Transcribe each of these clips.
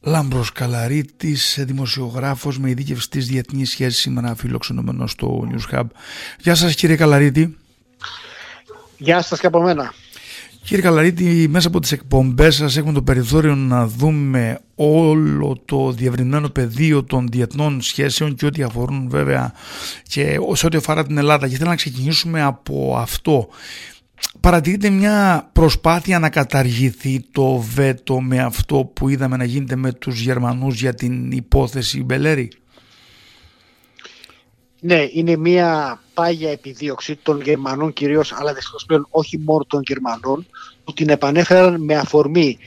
Λάμπρος Καλαρίτης, δημοσιογράφος με ειδίκευση της διεθνής σχέσης σήμερα φιλοξενούμενος στο News Hub. Γεια σας κύριε Καλαρίτη. Γεια σας και από μένα. Κύριε Καλαρίτη, μέσα από τις εκπομπές σας έχουμε το περιθώριο να δούμε όλο το διευρυμένο πεδίο των διεθνών σχέσεων και ό,τι αφορούν βέβαια και σε ό,τι αφορά την Ελλάδα. Και θέλω να ξεκινήσουμε από αυτό παρατηρείται μια προσπάθεια να καταργηθεί το βέτο με αυτό που είδαμε να γίνεται με τους Γερμανούς για την υπόθεση Μπελέρη; Ναι, είναι μια πάγια επιδίωξη των Γερμανών κυρίως, αλλά δυστυχώς πλέον όχι μόνο των Γερμανών, που την επανέφεραν με αφορμή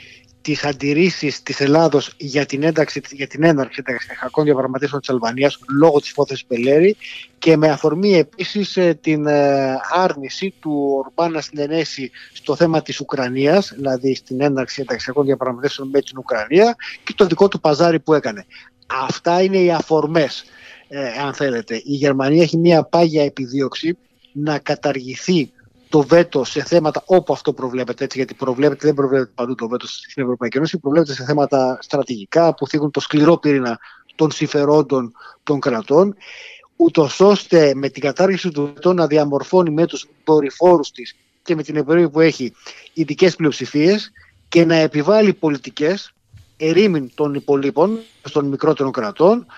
τις αντιρρήσεις της Ελλάδος για την ένταξη, για την έναρξη των διαπραγματεύσεων της Αλβανίας λόγω της υπόθεσης Πελέρη και με αφορμή επίσης ε, την ε, άρνηση του Ορμπάν να συνενέσει στο θέμα της Ουκρανίας, δηλαδή στην έναρξη ενταξιακών διαπραγματεύσεων με την Ουκρανία και το δικό του παζάρι που έκανε. Αυτά είναι οι αφορμές, ε, αν θέλετε. Η Γερμανία έχει μια πάγια επιδίωξη να καταργηθεί το βέτο σε θέματα όπου αυτό προβλέπεται, έτσι, γιατί προβλέπεται, δεν προβλέπεται παντού το βέτο στην Ευρωπαϊκή Ένωση, προβλέπεται σε θέματα στρατηγικά που θίγουν το σκληρό πυρήνα των συμφερόντων των κρατών, ούτως ώστε με την κατάργηση του βέτο να διαμορφώνει με τους δορυφόρους της και με την εμπειρία που έχει ειδικές πλειοψηφίες και να επιβάλλει πολιτικές ερήμην των υπολείπων, των μικρότερων κρατών, ε,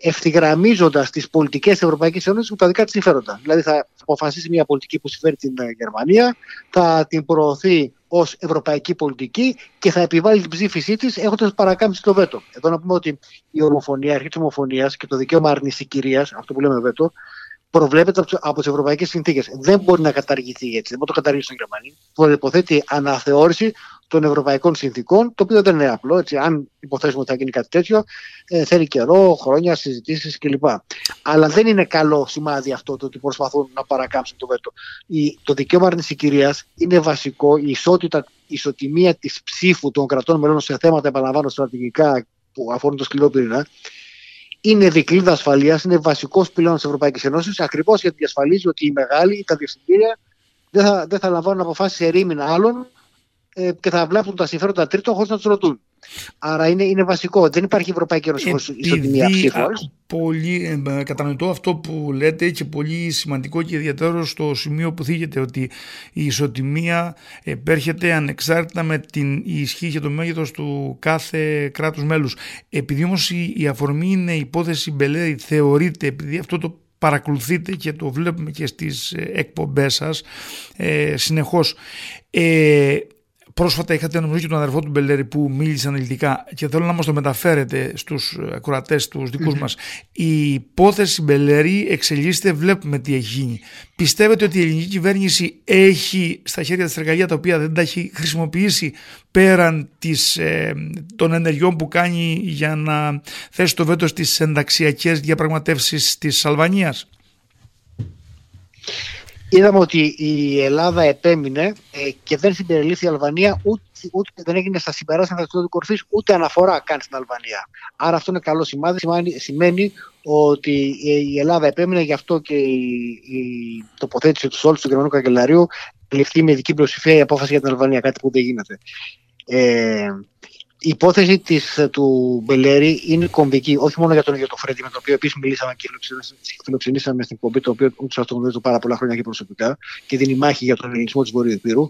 ευθυγραμμίζοντας τις πολιτικές της Ευρωπαϊκής Ένωσης με τα δικά της συμφέροντα. Δηλαδή, θα αποφασίσει μια πολιτική που συμφέρει την ε, Γερμανία, θα την προωθεί ως ευρωπαϊκή πολιτική και θα επιβάλλει την ψήφισή της έχοντας παρακάμψει το βέτο. Εδώ να πούμε ότι η ομοφωνία, η αρχή της ομοφωνίας και το δικαίωμα αρνηση κυρία, αυτό που λέμε βέτο, προβλέπεται από τι ευρωπαϊκές συνθήκες. Δεν μπορεί να καταργηθεί έτσι. Δεν μπορεί να το καταργήσει στην Γερμανία. Προποθέτει αναθεώρηση των ευρωπαϊκών συνθήκων, το οποίο δεν είναι απλό. Έτσι, αν υποθέσουμε ότι θα γίνει κάτι τέτοιο, ε, θέλει καιρό, χρόνια, συζητήσεις κλπ. Αλλά δεν είναι καλό σημάδι αυτό το ότι προσπαθούν να παρακάμψουν το βέτο. Η, το δικαίωμα άρνηση κυρία είναι βασικό, η ισότητα, η ισοτιμία της ψήφου των κρατών μελών σε θέματα, επαναλαμβάνω, στρατηγικά που αφορούν το σκληρό πυρήνα, είναι δικλείδα ασφαλείας, είναι βασικός πυλώνας της Ευρωπαϊκής Ένωση, ακριβώς γιατί διασφαλίζει ότι οι μεγάλοι, τα διευθυντήρια, δεν θα, δεν θα λαμβάνουν αποφάσεις ερήμην άλλων ε, και θα βλέπουν τα συμφέροντα τρίτων χωρίς να τους ρωτούν. Άρα είναι, είναι βασικό. Δεν υπάρχει Ευρωπαϊκή Ένωση χωρίς ισοτιμία ψήφων. Πολύ ε, κατανοητό αυτό που λέτε και πολύ σημαντικό και ιδιαίτερο στο σημείο που θίγεται ότι η ισοτιμία επέρχεται ανεξάρτητα με την ισχύ και το μέγεθος του κάθε κράτους μέλους. Επειδή όμως η, αφορμή είναι η υπόθεση Μπελέρη θεωρείται, επειδή αυτό το παρακολουθείτε και το βλέπουμε και στις ε, εκπομπές σας ε, συνεχώς. Ε, Πρόσφατα είχατε νομίζω και τον αδερφό του Μπελέρη που μίλησε αναλυτικά και θέλω να μας το μεταφέρετε στους ακροατές τους δικούς μας. Η υπόθεση Μπελέρη εξελίσσεται, βλέπουμε τι έχει γίνει. Πιστεύετε ότι η ελληνική κυβέρνηση έχει στα χέρια της εργαλεία τα οποία δεν τα έχει χρησιμοποιήσει πέραν της, ε, των ενεργειών που κάνει για να θέσει το βέτος στις ενταξιακές διαπραγματεύσεις της Αλβανίας; Είδαμε ότι η Ελλάδα επέμεινε ε, και δεν συμπεριλήφθη η Αλβανία ούτε, ούτε δεν έγινε στα συμπεράσματα του κορφή ούτε αναφορά καν στην Αλβανία. Άρα αυτό είναι καλό σημάδι. Σημαίνει, σημαίνει ότι η Ελλάδα επέμεινε, γι' αυτό και η, η τοποθέτηση του Σόλτ του Γερμανού Καγκελαρίου ληφθεί με ειδική πλειοψηφία η απόφαση για την Αλβανία, κάτι που δεν γίνεται. Ε, η υπόθεση της, ε, του Μπελέρη είναι κομβική, όχι μόνο για τον ίδιο τον Φρέντι, με τον οποίο επίσης μιλήσαμε και φιλοξενήσαμε στην εκπομπή, το οποίο ούτω αυτό γνωρίζω πάρα πολλά χρόνια και προσωπικά και δίνει μάχη για τον ελληνισμό της Βορείου Επίρου.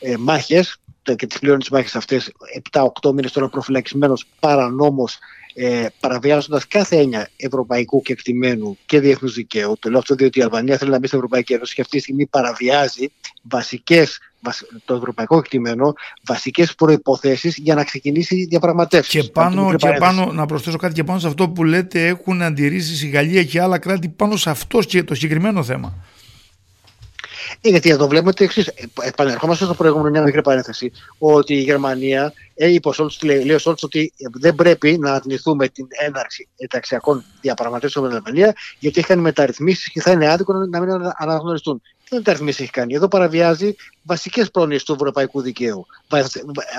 Ε, Μάχες, και τις πλέον τι μάχες αυτές, 7-8 μήνες τώρα προφυλακισμένος παρανόμο, ε, παραβιάζοντας κάθε έννοια ευρωπαϊκού κεκτημένου και διεθνούς δικαίου. Το λέω αυτό διότι η Αλβανία θέλει να μπει στην Ευρωπαϊκή Ένωση και αυτή τη στιγμή παραβιάζει βασικές το ευρωπαϊκό εκτιμένο βασικές προποθέσει για να ξεκινήσει η διαπραγματεύση. Και πάνω, και πάνω, να προσθέσω κάτι και πάνω σε αυτό που λέτε, έχουν αντιρρήσεις η Γαλλία και άλλα κράτη πάνω σε αυτό και το συγκεκριμένο θέμα. Ε, γιατί εδώ βλέπουμε το εξής. Επανερχόμαστε στο προηγούμενο, μια μικρή παρένθεση. Ότι η Γερμανία, ε, είπε ο Σόλτς, λέει, ο Σόλτς ότι δεν πρέπει να αρνηθούμε την έναρξη ενταξιακών διαπραγματεύσεων με την Γερμανία, γιατί έχει κάνει μεταρρυθμίσεις και θα είναι άδικο να μην αναγνωριστούν δεν μεταρρυθμίσει έχει κάνει. Εδώ παραβιάζει βασικές πρόνοιες του ευρωπαϊκού δικαίου.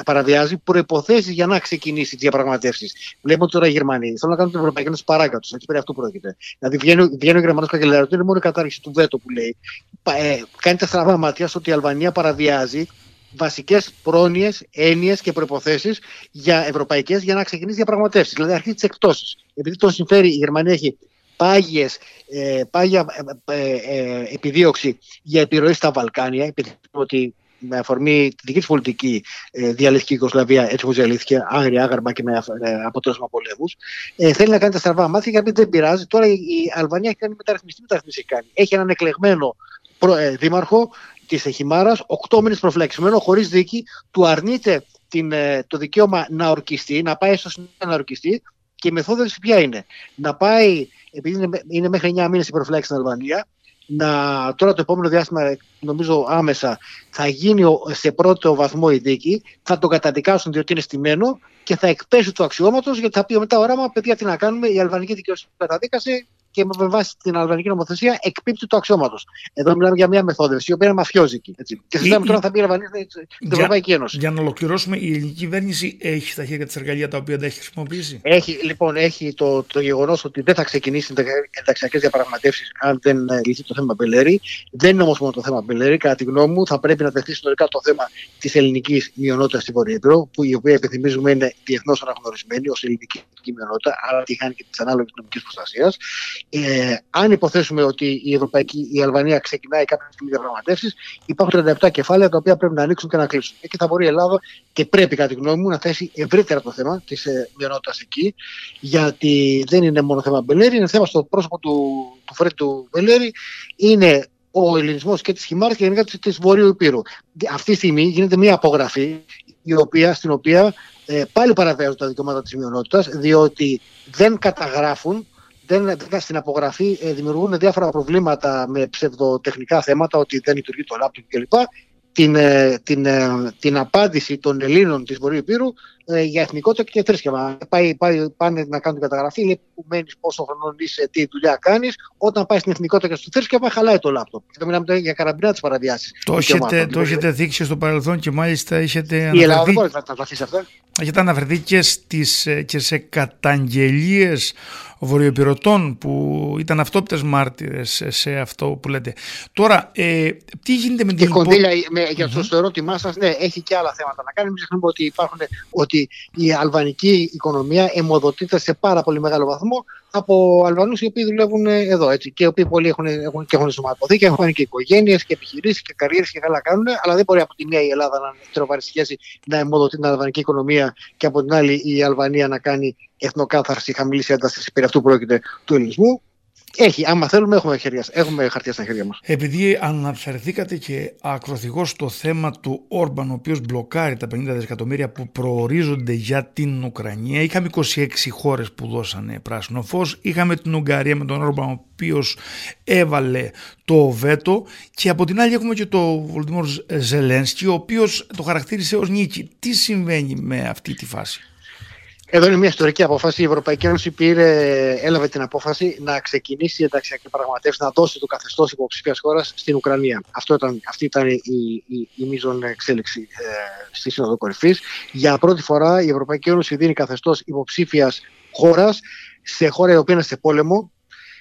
Παραβιάζει προποθέσει για να ξεκινήσει τις διαπραγματεύσεις. Βλέπουμε τώρα οι Γερμανοί θέλουν να κάνουν την Ευρωπαϊκή Ένωση παράκατος. Έτσι περί αυτού πρόκειται. Δηλαδή βγαίνει, βγαίνει ο Γερμανός καγκελάριος, δεν είναι μόνο η κατάργηση του βέτο που λέει. Ε, κάνει τα στραβά μάτια στο ότι η Αλβανία παραβιάζει βασικές πρόνοιες, έννοιες και προϋποθέσεις για ευρωπαϊκές για να ξεκινήσει διαπραγματεύσεις. Δηλαδή αρχίζει τις εκτόσεις. Επειδή τον συμφέρει η Γερμανία έχει πάγιες, ε, πάγια ε, ε, επιδίωξη για επιρροή στα Βαλκάνια, επειδή ότι με αφορμή τη δική της πολιτική ε, διαλύθηκε η Ιουγκοσλαβία έτσι όπως διαλύθηκε, άγρια, άγαρμα και με ε, αποτέλεσμα πολέμους. Ε, θέλει να κάνει τα στραβά μάτια γιατί δεν πειράζει. Τώρα η Αλβανία έχει κάνει μεταρρυθμιστή μεταρρυθμίση. Έχει, κάνει. έχει έναν εκλεγμένο προ, ε, δήμαρχο της Εχημάρας, οκτώ μήνες προφυλακισμένο, χωρίς δίκη, του αρνείται την, ε, το δικαίωμα να ορκιστεί, να πάει στο συνέχεια να ορκιστεί και η μεθόδευση ποια είναι; Να πάει, επειδή είναι, είναι μέχρι 9 μήνες η προφυλάξη στην Αλβανία, να, τώρα το επόμενο διάστημα, νομίζω άμεσα, θα γίνει σε πρώτο βαθμό η δίκη, θα τον καταδικάσουν διότι είναι στημένο και θα εκπέσει του αξιώματος γιατί θα πει μετά οράμα, παιδιά, τι να κάνουμε, η αλβανική δικαιοσύνη καταδίκασε και με βάση την αλβανική νομοθεσία εκπίπτει το αξιώματος. Εδώ μιλάμε για μια μεθόδευση η οποία είναι μαφιόζικη. Έτσι. Και συζητάμε τώρα θα πει η Αλβανία στην Ευρωπαϊκή Ένωση. Για να ολοκληρώσουμε, η ελληνική κυβέρνηση έχει στα χέρια της εργαλεία τα οποία δεν έχει χρησιμοποιήσει; Έχει, λοιπόν, έχει το, το γεγονός ότι δεν θα ξεκινήσει ενταξιακές διαπραγματεύσεις αν δεν ε, λυθεί το θέμα Μπελέρη. Δεν είναι όμως μόνο το θέμα Μπελέρη. Κατά τη γνώμη μου, θα πρέπει να τεθεί συνολικά το θέμα της ελληνικής μειονότητας στη Βορειοπύρο, που η οποία επιθυμίζουμε είναι διεθνώς αναγνωρισμένη ως ελληνική μειονότητα, άρα τη χάνει και τη ανάλογη νομική προστασία. Ε, αν υποθέσουμε ότι η, Ευρωπαϊκή, η Αλβανία ξεκινάει κάποιε διαπραγματεύσεις, υπάρχουν 37 κεφάλαια τα οποία πρέπει να ανοίξουν και να κλείσουν. Εκεί θα μπορεί η Ελλάδα και πρέπει, κατά τη γνώμη μου, να θέσει ευρύτερα το θέμα της ε, μειονότητας εκεί, γιατί δεν είναι μόνο θέμα Μπελέρη, είναι θέμα στο πρόσωπο του, του Φρέτ του Μπελέρη, είναι ο ελληνισμός και της Χιμάρη και γενικά της Βορείου Υπήρου. Αυτή τη στιγμή γίνεται μια απογραφή η οποία, στην οποία ε, πάλι παραβιάζουν τα δικαιώματα της μειονότητας, διότι δεν καταγράφουν δεν, στην απογραφή ε, δημιουργούν διάφορα προβλήματα με ψευδοτεχνικά θέματα, ότι δεν λειτουργεί το λάπτοπ κλπ. Την, ε, την, ε, την απάντηση των Ελλήνων της Βορείου Υπήρου ε, για εθνικότητα και θρήσκευμα. Πάει, πάει, πάνε να κάνουν την καταγραφή, λέει που μένεις, πόσο χρόνο είσαι, τι δουλειά κάνεις. Όταν πάει στην εθνικότητα και στο θρήσκευμα, χαλάει το λάπτοπ. Και μιλάμε για καραμπινά της παραβιάσεις. Το, έχετε, το έχετε δείξει στο παρελθόν και μάλιστα είχετε. Η αναφερθεί... Ελλάδα δεν μπορεί να τα αυτά. Έχετε αναφερθεί και, στις, και σε καταγγελίες βορειοπυρωτών που ήταν αυτόπτες μάρτυρες σε αυτό που λέτε. Τώρα, ε, τι γίνεται με την... Και κονδύλια, με, για το mm-hmm. ερώτημά σας, ναι, έχει και άλλα θέματα να κάνει. Μην ξεχνούμε ότι, υπάρχουν, ότι η αλβανική οικονομία αιμοδοτείται σε πάρα πολύ μεγάλο βαθμό από Αλβανούς οι οποίοι δουλεύουν εδώ έτσι, και οι οποίοι πολλοί έχουν, έχουν, και έχουν σωματωθεί και έχουν και οικογένειες και επιχειρήσεις και καριέρες και καλά κάνουν. Αλλά δεν μπορεί από τη μία η Ελλάδα να τροπάρει σχέση να αιμοδοτεί την αλβανική οικονομία και από την άλλη η Αλβανία να κάνει εθνοκάθαρση χαμηλή ένταση περί αυτού πρόκειται του ελληνισμού. Έχει, άμα θέλουμε, έχουμε, χέρια, έχουμε χαρτιά στα χέρια μας. Επειδή αναφερθήκατε και ακροθυγώς στο θέμα του Όρμπαν, ο οποίος μπλοκάρει τα 50 δισεκατομμύρια που προορίζονται για την Ουκρανία, είχαμε 26 χώρες που δώσανε πράσινο φως. Είχαμε την Ουγγαρία με τον Όρμπαν, ο οποίος έβαλε το βέτο. Και από την άλλη, έχουμε και τον Βολτιμόρ Ζελένσκι, ο οποίος το χαρακτήρισε ως νίκη. Τι συμβαίνει με αυτή τη φάση; Εδώ είναι μια ιστορική απόφαση. Η Ευρωπαϊκή Ένωση πήρε, έλαβε την απόφαση να ξεκινήσει ενταξιακή πραγματεύση, να δώσει το καθεστώς υποψήφια χώρας στην Ουκρανία. Αυτό ήταν, αυτή ήταν η, η, η μείζον εξέλιξη ε, στη Σύνοδο Κορυφής. Για πρώτη φορά η Ευρωπαϊκή Ένωση δίνει καθεστώς υποψήφια χώρας σε χώρα η οποία είναι σε πόλεμο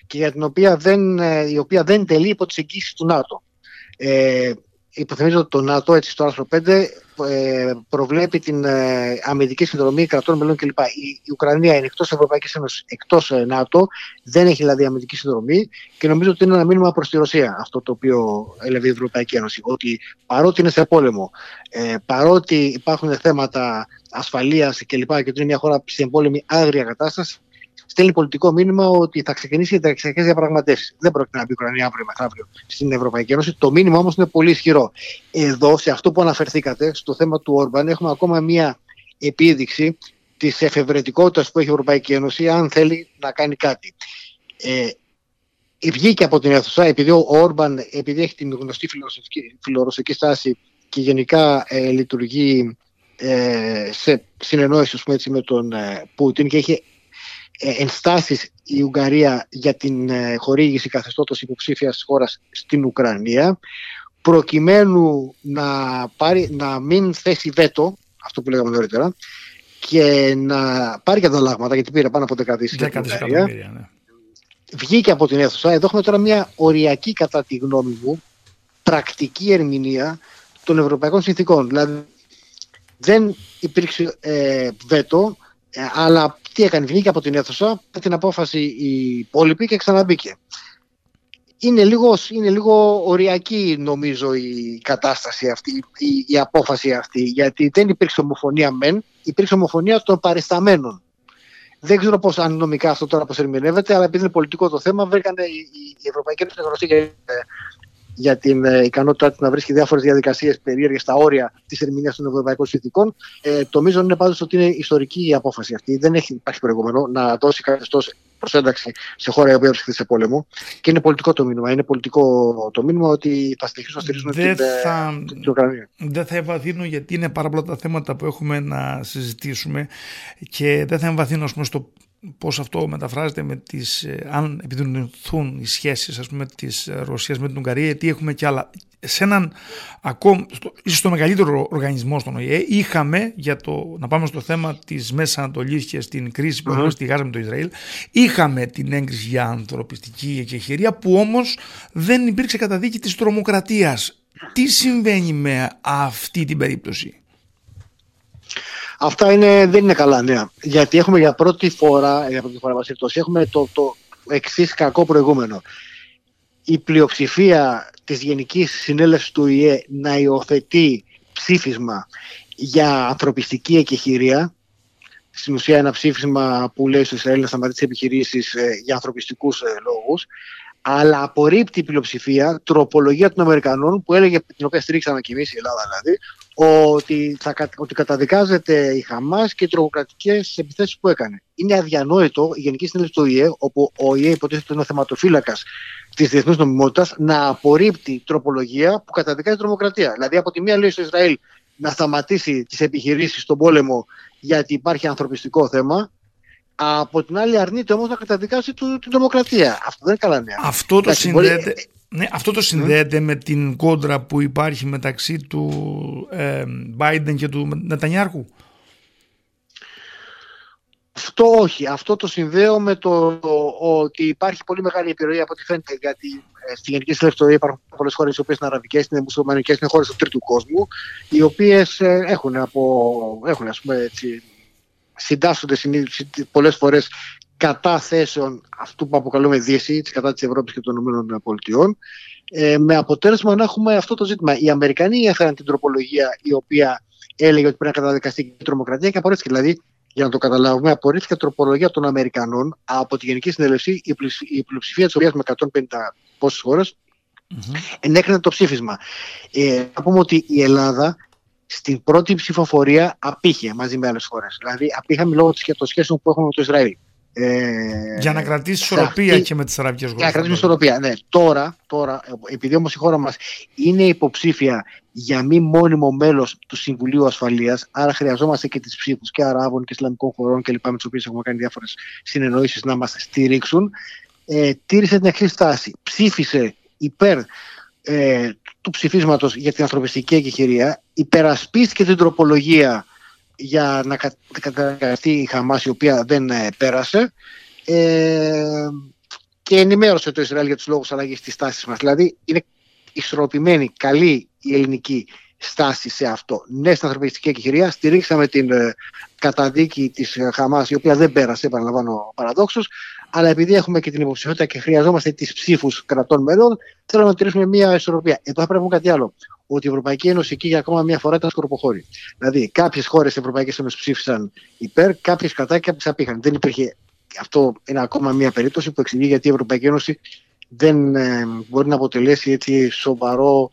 και για την οποία δεν, ε, η οποία δεν τελεί υπό τις εγγύσεις του ΝΑΤΟ. Ε, υποθυμίζω ότι το ΝΑΤΟ, έτσι στο άρθρο 5, ε, προβλέπει την ε, αμυντική συνδρομή κρατών μελών κλπ. Η, η Ουκρανία είναι εκτός Ευρωπαϊκής Ένωσης, εκτός ε, ΝΑΤΟ, δεν έχει δηλαδή αμυντική συνδρομή και νομίζω ότι είναι ένα μήνυμα προς τη Ρωσία αυτό το οποίο έλεγε η Ευρωπαϊκή Ένωση. Ότι παρότι είναι σε πόλεμο, ε, παρότι υπάρχουν θέματα ασφαλείας κλπ. Και, και ότι είναι μια χώρα σε πόλεμη άγρια κατάσταση, στέλνει πολιτικό μήνυμα ότι θα ξεκινήσει οι ενταξιακέ διαπραγματεύσεις. Δεν πρόκειται να μπει η Ουκρανία αύριο μεθαύριο στην Ευρωπαϊκή Ένωση. Το μήνυμα όμως είναι πολύ ισχυρό. Εδώ, σε αυτό που αναφερθήκατε, στο θέμα του Όρμπαν, έχουμε ακόμα μία επίδειξη της εφευρετικότητας που έχει η Ευρωπαϊκή Ένωση, αν θέλει να κάνει κάτι. Ε, βγήκε από την αίθουσα, επειδή ο Όρμπαν επειδή έχει την γνωστή φιλορωσική στάση και γενικά ε, λειτουργεί ε, σε συνεννόηση με τον ε, Πούτιν και έχει ε, ενστάσεις η Ουγγαρία για την ε, χορήγηση καθεστώτος υποψήφιας χώρας στην Ουκρανία προκειμένου να, πάρει, να μην θέσει βέτο, αυτό που λέγαμε νωρίτερα, και να πάρει και τα λάγματα, γιατί πήρε πάνω από 10 δισεκατομμύρια. Ναι. Βγήκε από την αίθουσα. Εδώ έχουμε τώρα μια οριακή, κατά τη γνώμη μου, πρακτική ερμηνεία των ευρωπαϊκών συνθήκων. Δηλαδή δεν υπήρξε ε, βέτο, ε, αλλά τι έκανε, βγήκε από την αίθουσα, την απόφαση η υπόλοιπη και ξαναμπήκε. Είναι λίγο, είναι λίγο οριακή νομίζω η κατάσταση αυτή, η, η απόφαση αυτή, γιατί δεν υπήρξε ομοφωνία μεν, υπήρξε ομοφωνία των παρισταμένων. Δεν ξέρω πώς αν νομικά αυτό τώρα πώ ερμηνεύεται, αλλά επειδή είναι πολιτικό το θέμα, βρήκαν η, η Ευρωπαϊκή Ένωση για, για την ε, ικανότητά της να βρίσκει διάφορες διαδικασίες περίεργες στα όρια της ερμηνείας των ευρωπαϊκών συνθηκών. Ε, το μείζον είναι πάντως ότι είναι ιστορική η απόφαση αυτή. Δεν έχει υπάρχει προηγούμενο να δώσει καθεστώς προσένταξη σε χώρα η οποία βρίσκεται σε πόλεμο. Και είναι πολιτικό το μήνυμα. Είναι πολιτικό το μήνυμα ότι θα συνεχίσουν να στηρίζουν την, ε, θα, την Ουκρανία. Δεν θα εμβαθύνω γιατί είναι πάρα πολλά τα θέματα που έχουμε να συζητήσουμε και δεν θα εμβαθύνω στο πώς αυτό μεταφράζεται με τις, ε, αν επιδεινωθούν οι σχέσεις ας πούμε της Ρωσίας με την Ουγγαρία γιατί έχουμε και άλλα. Σε έναν ακόμα, στο, ίσως το μεγαλύτερο οργανισμό στον ΟΗΕ είχαμε για το, να πάμε στο θέμα της Μέσης Ανατολής και στην κρίση που έχουμε στη Γάζα με το Ισραήλ είχαμε την έγκριση για ανθρωπιστική εκεχηρία που όμως δεν υπήρξε καταδίκη της τρομοκρατίας. Τι συμβαίνει με αυτή την περίπτωση; Αυτά είναι, δεν είναι καλά νέα. Γιατί έχουμε για πρώτη φορά, για πρώτη φορά έχουμε το, το εξής κακό προηγούμενο. Η πλειοψηφία της Γενικής Συνέλευσης του ΙΕ να υιοθετεί ψήφισμα για ανθρωπιστική εκεχηρία, στην ουσία ένα ψήφισμα που λέει στο Ισραήλ να σταματήσει επιχειρήσεις ε, για ανθρωπιστικούς ε, λόγους, αλλά απορρίπτει η πλειοψηφία τροπολογία των Αμερικανών που έλεγε, την οποία στηρίξαμε και εμεί η Ελλάδα δηλαδή, ότι, θα, ότι καταδικάζεται η Χαμάς και οι τρομοκρατικές επιθέσεις που έκανε. Είναι αδιανόητο η Γενική Συνέλευση του ΟΗΕ, όπου ο ΟΗΕ υποτίθεται ένα θεματοφύλακας της διεθνούς νομιμότητας, να απορρίπτει τροπολογία που καταδικάζει τρομοκρατία. Δηλαδή, από τη μία λέει στο Ισραήλ να σταματήσει τις επιχειρήσεις στον πόλεμο γιατί υπάρχει ανθρωπιστικό θέμα, από την άλλη αρνείται όμως να καταδικάσει την τρομοκρατία. Αυτό δεν είναι καλά νέα. Αυτό το συνδέεται... Ναι, αυτό το συνδέεται με την κόντρα που υπάρχει μεταξύ του ε, Biden και του Νετανιάρχου. Αυτό όχι. Αυτό το συνδέω με το, ότι υπάρχει πολύ μεγάλη επιρροή από ό,τι φαίνεται. Γιατί ε, στη Γενική Συλλογή υπάρχουν πολλές χώρες οι οποίες είναι αραβικές, είναι μουσουλμανικές, είναι χώρες του τρίτου κόσμου, οι οποίες ε, έχουν, από, έχουν ας πούμε, έτσι, συντάσσονται πολλές φορές κατά θέσεων αυτού που αποκαλούμε Δύση, της κατά της Ευρώπης και των ΗΠΑ, ε, με αποτέλεσμα να έχουμε αυτό το ζήτημα. Οι Αμερικανοί έφεραν την τροπολογία η οποία έλεγε ότι πρέπει να καταδικαστεί η τρομοκρατία και απορρίφθηκε. Δηλαδή, για να το καταλάβουμε, απορρίφθηκε η τροπολογία των Αμερικανών από τη Γενική Συνέλευση, η πλειοψηφία της οποίας με 150 πόσες χώρες mm-hmm. ενέκρινε το ψήφισμα. Ε, να πούμε ότι η Ελλάδα στην πρώτη ψηφοφορία απήχε μαζί με άλλες χώρες. Δηλαδή, απήχαμε λόγω των σχέσεων που έχουμε με το Ισραήλ. Ε, για να κρατήσει ισορροπία αυτή... και με τις αραβικές χώρες. Για να κρατήσει ισορροπία. Ναι, τώρα, τώρα, επειδή όμως η χώρα μας είναι υποψήφια για μη μόνιμο μέλος του Συμβουλίου Ασφαλείας, άρα χρειαζόμαστε και τις ψήφους και Αράβων και Ισλαμικών χωρών κλπ. με τις οποίες έχουμε κάνει διάφορες συνεννοήσεις να μας στηρίξουν, ε, τήρησε την εξής στάση. Ψήφισε υπέρ ε, του ψηφίσματος για την ανθρωπιστική εκεχηρία, υπερασπίστηκε την τροπολογία για να καταγραφεί η Χαμάς η οποία δεν ε, πέρασε ε, και ενημέρωσε το Ισραήλ για τους λόγους αλλαγής της στάσης μας. Δηλαδή είναι ισορροπημένη, καλή η ελληνική στάση σε αυτό. Ναι, στην ανθρωπιστική εκεχηρία στηρίξαμε την ε, καταδίκη της Χαμάς η οποία δεν πέρασε, επαναλαμβάνω παραδόξως, αλλά επειδή έχουμε και την υποψηφιότητα και χρειαζόμαστε τις ψήφους κρατών μελών, θέλω να τηρήσουμε μια ισορροπία. Εδώ θα πρέπει να πούμε κάτι άλλο. Ότι η Ευρωπαϊκή Ένωση εκεί για ακόμα μια φορά ήταν σκορποχώρη. Δηλαδή, κάποιες χώρες της Ευρωπαϊκής Ένωσης ψήφισαν υπέρ, κάποιες κατά και κάποιες απήχαν. Δεν υπήρχε. Αυτό είναι ακόμα μια περίπτωση που εξηγεί γιατί η Ευρωπαϊκή Ένωση δεν ε, μπορεί να αποτελέσει έτσι σοβαρό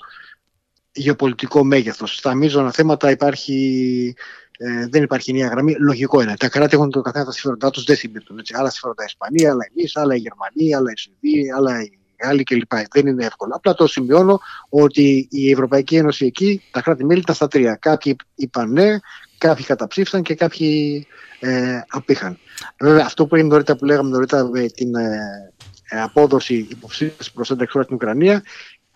γεωπολιτικό μέγεθος. Στα μείζωνα θέματα υπάρχει ε, δεν υπάρχει νέα γραμμή. Λογικό είναι. Τα κράτη έχουν το καθένα τα συμφέροντά τους, δεν συμπίπτουν. Έτσι. Άλλα συμφέροντα η Ισπανία, άλλα εμεί, άλλα η Γερμανία, άλλα η Σουηδία, άλλα οι Γάλλοι κλπ. Δεν είναι εύκολο. Απλά το σημειώνω ότι η Ευρωπαϊκή Ένωση εκεί, τα κράτη-μέλη ήταν στα τρία. Κάποιοι είπαν ναι, κάποιοι καταψήφισαν και κάποιοι ε, απήχαν. Βέβαια, αυτό που έγινε νωρίτερα που λέγαμε νωρίτερα με την ε, απόδοση υποψήφιας προς ένταξη στην Ουκρανία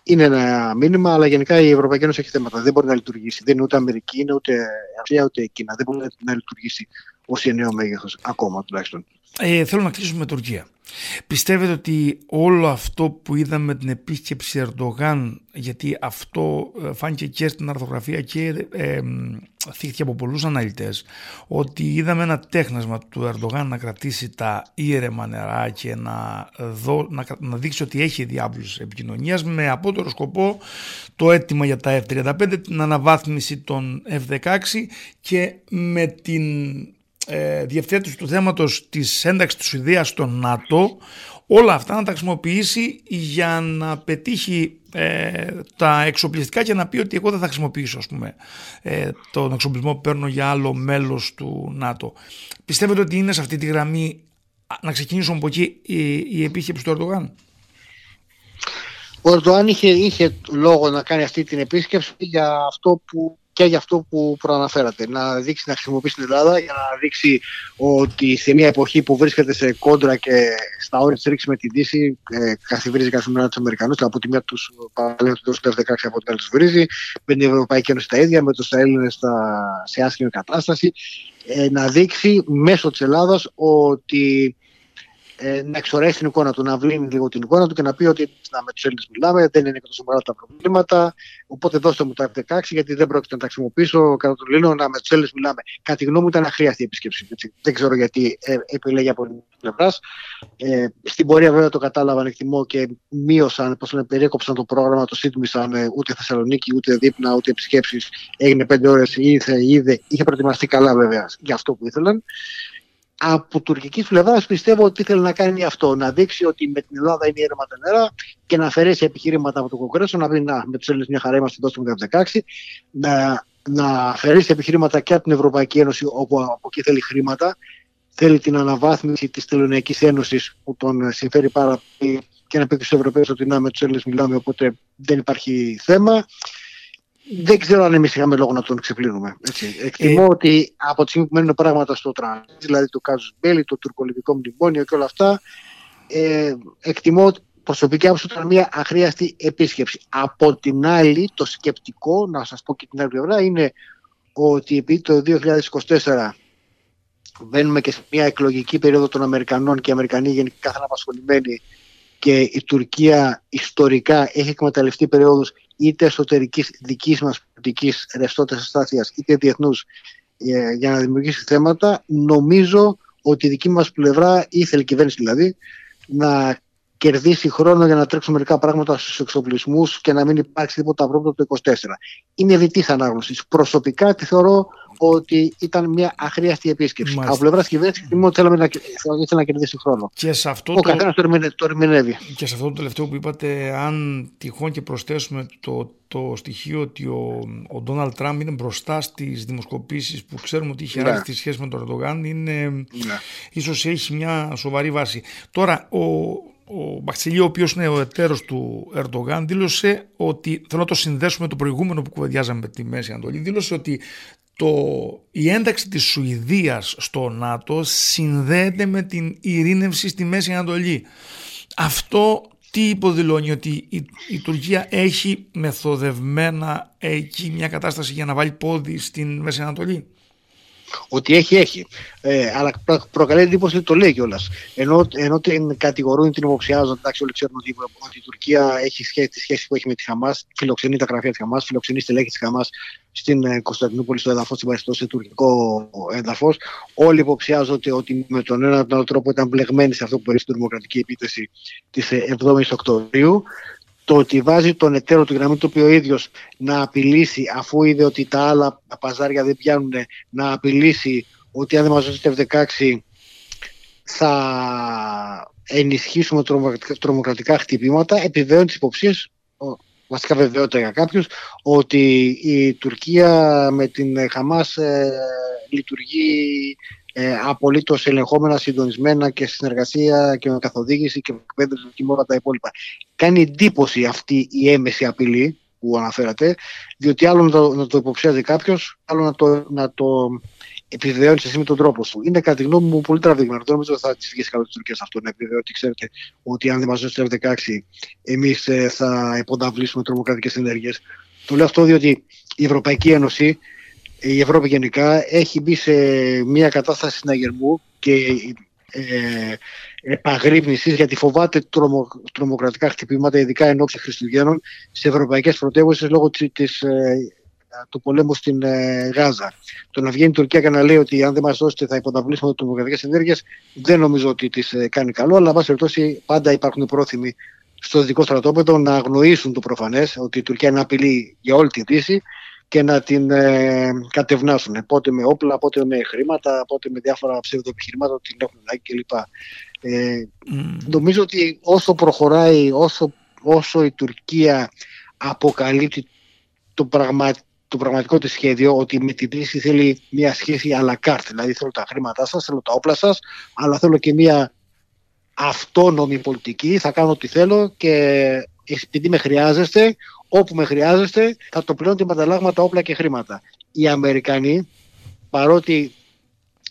είναι ένα μήνυμα, αλλά γενικά η Ευρωπαϊκή Ένωση έχει θέματα. Δεν μπορεί να λειτουργήσει. Δεν είναι ούτε Αμερική, είναι ούτε Ασία, ούτε Κίνα. Δεν μπορεί να λειτουργήσει νέο μέγεθος, ακόμα τουλάχιστον. Ε, θέλω να κλείσουμε με Τουρκία. Πιστεύετε ότι όλο αυτό που είδαμε την επίσκεψη Ερντογάν, γιατί αυτό ε, φάνηκε και στην αρθογραφία και ε, θύχθηκε από πολλούς αναλυτές, ότι είδαμε ένα τέχνασμα του Ερντογάν να κρατήσει τα ήρεμα νερά και να, δω, να, να δείξει ότι έχει διάβλους επικοινωνίας με απότερο σκοπό το αίτημα για τα F-35, την αναβάθμιση των F-16 και με την ε, διευθέτηση του θέματος της ένταξης της Σουηδίας στο ΝΑΤΟ όλα αυτά να τα χρησιμοποιήσει για να πετύχει ε, τα εξοπλιστικά και να πει ότι εγώ δεν θα χρησιμοποιήσω ας πούμε, ε, τον εξοπλισμό που παίρνω για άλλο μέλος του ΝΑΤΟ. Πιστεύετε ότι είναι σε αυτή τη γραμμή να ξεκινήσουμε από εκεί η, η επίσκεψη του Ερντογάν; Ο Ερντογάν είχε, είχε λόγο να κάνει αυτή την επίσκεψη για αυτό που και για αυτό που προαναφέρατε. Να δείξει να χρησιμοποιήσει την Ελλάδα για να δείξει ότι σε μια εποχή που βρίσκεται σε κόντρα και στα όρια της ρίξη με την Δύση, ε, καθιβρίζει καθημερινά τους Αμερικανούς. Από τη μία τους παραλέγουν του 2016, από την άλλη τους βρίζει. Με την Ευρωπαϊκή Ένωση τα ίδια, με τους Έλληνες σε άσχημη κατάσταση. Ε, να δείξει μέσω της Ελλάδας ότι ε, να εξορέσει την εικόνα του, να βλύνει λίγο την εικόνα του και να πει ότι να, με τους Έλληνες μιλάμε, δεν είναι και τόσο μεγάλα τα προβλήματα. Οπότε δώστε μου τα F16 γιατί δεν πρόκειται να τα χρησιμοποιήσω. Κατά το Λίνο, να με τους Έλληνες μιλάμε. Κατά τη γνώμη μου ήταν αχρίαστη η επίσκεψη. Έτσι. Δεν ξέρω γιατί ε, επιλέγει από την πλευράς. Ε, στην πορεία βέβαια το κατάλαβαν, εκτιμώ και μείωσαν, πώς λένε, περίκοψαν το πρόγραμμα, το σύντμησαν ε, ούτε Θεσσαλονίκη, ούτε Δίπνα, ούτε επισκέψεις. Έγινε πέντε ώρες, ήρθε, είδε, είχε προετοιμαστεί καλά βέβαια για αυτό που ήθελαν από τουρκικής πλευράς πιστεύω ότι ήθελε να κάνει αυτό. Να δείξει ότι με την Ελλάδα είναι ήρεμα τα νερά και να αφαιρέσει επιχειρήματα από το Κογκρέσο. Να πει να, με τους Έλληνες μια χαρά είμαστε εδώ στο 2016. Να, να αφαιρέσει επιχειρήματα και από την Ευρωπαϊκή Ένωση, όπου από εκεί θέλει χρήματα. Θέλει την αναβάθμιση της Τελωνιακής Ένωσης που τον συμφέρει πάρα πολύ και να πει στους Ευρωπαίους ότι να με τους Έλληνες μιλάμε, οπότε δεν υπάρχει θέμα δεν ξέρω αν εμείς είχαμε λόγο να τον ξεπλύνουμε. Έτσι. Εκτιμώ ε... ότι από τη στιγμή που μένουν πράγματα στο τραν, δηλαδή το Κάζου Μπέλη, το τουρκολιβικό μνημόνιο και όλα αυτά, ε, εκτιμώ ότι προσωπική άποψη ήταν μια αχρίαστη επίσκεψη. Από την άλλη, το σκεπτικό, να σας πω και την άλλη πλευρά, είναι ότι επειδή το 2024 μπαίνουμε και σε μια εκλογική περίοδο των Αμερικανών και οι Αμερικανοί γενικά θα είναι απασχολημένοι και η Τουρκία ιστορικά έχει εκμεταλλευτεί περίοδους είτε εσωτερικής δικής μας πολιτικής ρευστότητας αστάθειας, είτε διεθνούς ε, για να δημιουργήσει θέματα, νομίζω ότι η δική μας πλευρά, ήθελε η κυβέρνηση δηλαδή, να κερδίσει χρόνο για να τρέξουν μερικά πράγματα στους εξοπλισμούς και να μην υπάρξει τίποτα πρόβλημα το 2024. Είναι δυτή ανάγνωσης. Προσωπικά τη θεωρώ ότι ήταν μια αχρίαστη επίσκεψη. Μάλιστα. Από πλευράς κυβέρνησης εκτιμώ ότι θέλαμε να, ήθελα να κερδίσει χρόνο. Και σε αυτό Ο το... καθένας το ερμηνεύει. Και σε αυτό το τελευταίο που είπατε, αν τυχόν και προσθέσουμε το, το στοιχείο ότι ο, ο Ντόναλτ Τραμπ είναι μπροστά στις δημοσκοπήσεις που ξέρουμε ότι είχε ναι. τη σχέση με τον Ερντογάν, είναι, ναι. ίσως έχει μια σοβαρή βάση. Τώρα, ο, ο Μπαξιλίου, ο οποίος είναι ο εταίρος του Ερντογάν, δήλωσε ότι. Θέλω να το συνδέσουμε με το προηγούμενο που κουβεντιάζαμε με τη Μέση Ανατολή. Δήλωσε ότι το, η ένταξη της Σουηδίας στο ΝΑΤΟ συνδέεται με την ειρήνευση στη Μέση Ανατολή. Αυτό τι υποδηλώνει ότι η, η Τουρκία έχει μεθοδευμένα εκεί μια κατάσταση για να βάλει πόδι στην Μέση Ανατολή; Ότι έχει, έχει. Ε, αλλά προκαλεί εντύπωση ότι το λέει κιόλας. Ενώ, ενώ την κατηγορούν, την υποψιάζουν, εντάξει, όλοι ξέρουν ότι, ότι η Τουρκία έχει σχέση, τη σχέση που έχει με τη Χαμάς, φιλοξενεί τα γραφεία της Χαμάς, φιλοξενεί στελέχη της Χαμάς στην ε, Κωνσταντινούπολη, στο έδαφος, στην Παριστό, σε τουρκικό έδαφος. Όλοι υποψιάζονται ότι με τον ένα ή τον άλλο τρόπο ήταν μπλεγμένοι σε αυτό που περίπτωση την δημοκρατική επίθεση της 7η ε, Οκτωβρίου το ότι βάζει τον εταίρο του γραμμή του οποίο ο ίδιος να απειλήσει αφού είδε ότι τα άλλα παζάρια δεν πιάνουν να απειλήσει ότι αν δεν μας δώσει F-16 θα ενισχύσουμε τρομοκρατικά, τρομοκρατικά χτυπήματα επιβεβαιώνει τις υποψίες βασικά βεβαιότητα για κάποιους ότι η Τουρκία με την Χαμάς ε, λειτουργεί ε, απολύτως ελεγχόμενα, συντονισμένα και συνεργασία και με καθοδήγηση και με εκπαίδευση και με όλα τα υπόλοιπα. Κάνει εντύπωση αυτή η έμεση απειλή που αναφέρατε, διότι άλλο να το, να το υποψιάζει κάποιος, άλλο να το, να το επιβεβαιώνει εσύ με τον τρόπο σου. Είναι κατά τη γνώμη μου πολύ τραβηγμένο. Δεν νομίζω ότι θα της βγεις καλά της Τουρκίας αυτό να επιβεβαιώνει ότι ξέρετε ότι αν δεν μας δώσει το F-16, εμείς ε, θα υποδαβλήσουμε τρομοκρατικές ενέργειες. Το λέω αυτό διότι η Ευρωπαϊκή Ένωση η Ευρώπη γενικά έχει μπει σε μια κατάσταση συναγερμού και ε, επαγρύπνησης γιατί φοβάται τρομο, τρομοκρατικά χτυπήματα ειδικά εν ώψη Χριστουγέννων σε ευρωπαϊκές πρωτεύουσες λόγω της, ε, του πολέμου στην ε, Γάζα. Το να βγαίνει η Τουρκία και να λέει ότι αν δεν μας δώσετε θα υποταβλήσουμε τρομοκρατικές ενέργειες δεν νομίζω ότι τη ε, κάνει καλό, αλλά εν πάση περιπτώσει πάντα υπάρχουν πρόθυμοι στο δυτικό στρατόπεδο να αγνοήσουν το προφανές ότι η Τουρκία είναι απειλή για όλη τη Δύση και να την ε, κατευνάσουν. Πότε με όπλα, πότε με χρήματα, πότε με διάφορα ψευδοεπιχειρήματα ότι την έχουν ανάγκη κλπ. Ε, Νομίζω ότι όσο προχωράει, όσο, όσο η Τουρκία αποκαλύπτει το, πραγμα, το πραγματικό της σχέδιο ότι με την Δύση θέλει μια σχέση à la carte, δηλαδή θέλω τα χρήματά σας, θέλω τα όπλα σας, αλλά θέλω και μια αυτόνομη πολιτική, θα κάνω ό,τι θέλω και επειδή με χρειάζεστε, όπου με χρειάζεστε, θα το πληρώνετε με ανταλλάγματα, όπλα και χρήματα. Οι Αμερικανοί, παρότι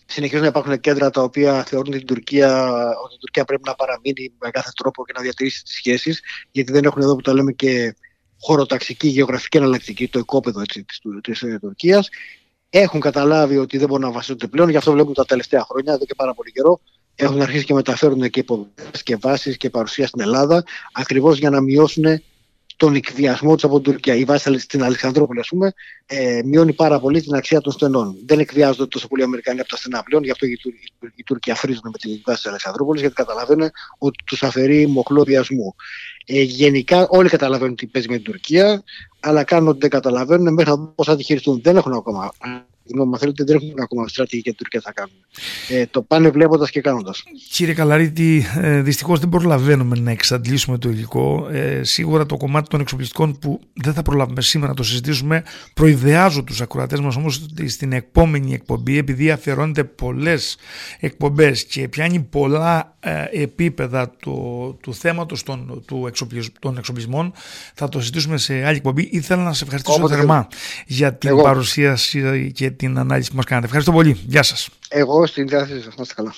συνεχίζουν να υπάρχουν κέντρα τα οποία θεωρούν την Τουρκία, ότι η Τουρκία πρέπει να παραμείνει με κάθε τρόπο και να διατηρήσει τις σχέσεις, γιατί δεν έχουν εδώ που το λέμε και χωροταξική, γεωγραφική εναλλακτική, το οικόπεδο έτσι, της, της ε, Τουρκίας, έχουν καταλάβει ότι δεν μπορούν να βασίζονται πλέον, γι' αυτό βλέπουμε τα τελευταία χρόνια, εδώ και πάρα πολύ καιρό, έχουν αρχίσει και μεταφέρουν και υποδομές και βάσεις και παρουσία στην Ελλάδα, ακριβώς για να μειώσουν τον εκβιασμό του από την Τουρκία. Η βάση στην Αλεξανδρόπολη, ας πούμε, ε, μειώνει πάρα πολύ την αξία των στενών. Δεν εκβιάζονται τόσο πολλοί Αμερικανοί από τα στενά πλέον, γι' αυτό οι, οι, οι Τούρκοι αφρίζουν με τη βάση της Αλεξανδρόπολη, γιατί καταλαβαίνουν ότι τους αφαιρεί μοχλό βιασμού. Ε, γενικά όλοι καταλαβαίνουν τι παίζει με την Τουρκία, αλλά κάνουν ότι δεν καταλαβαίνουν μέχρι να δουν πώς θα τη χειριστούν. Δεν έχουν ακόμα γνώμη, θέλετε, δεν έχουν ακόμα στρατηγική την Τουρκία θα κάνουν. Ε, το πάνε βλέποντας και κάνοντας. Κύριε Καλαρίτη, ε, δυστυχώς δεν προλαβαίνουμε να εξαντλήσουμε το υλικό. Ε, σίγουρα το κομμάτι των εξοπλιστικών που δεν θα προλάβουμε σήμερα να το συζητήσουμε, προειδεάζω τους ακροατές μας όμως ότι στην επόμενη εκπομπή, επειδή αφιερώνεται πολλές εκπομπές και πιάνει πολλά ε, επίπεδα του, του θέματος των, του των εξοπλισμών, θα το συζητήσουμε σε άλλη εκπομπή. Ήθελα να σε ευχαριστήσω θερμά για την Εγώ. παρουσίαση και την ανάλυση που μας κάνετε. Ευχαριστώ πολύ. Γεια σας. Εγώ στην διάθεση σας. Να είστε καλά.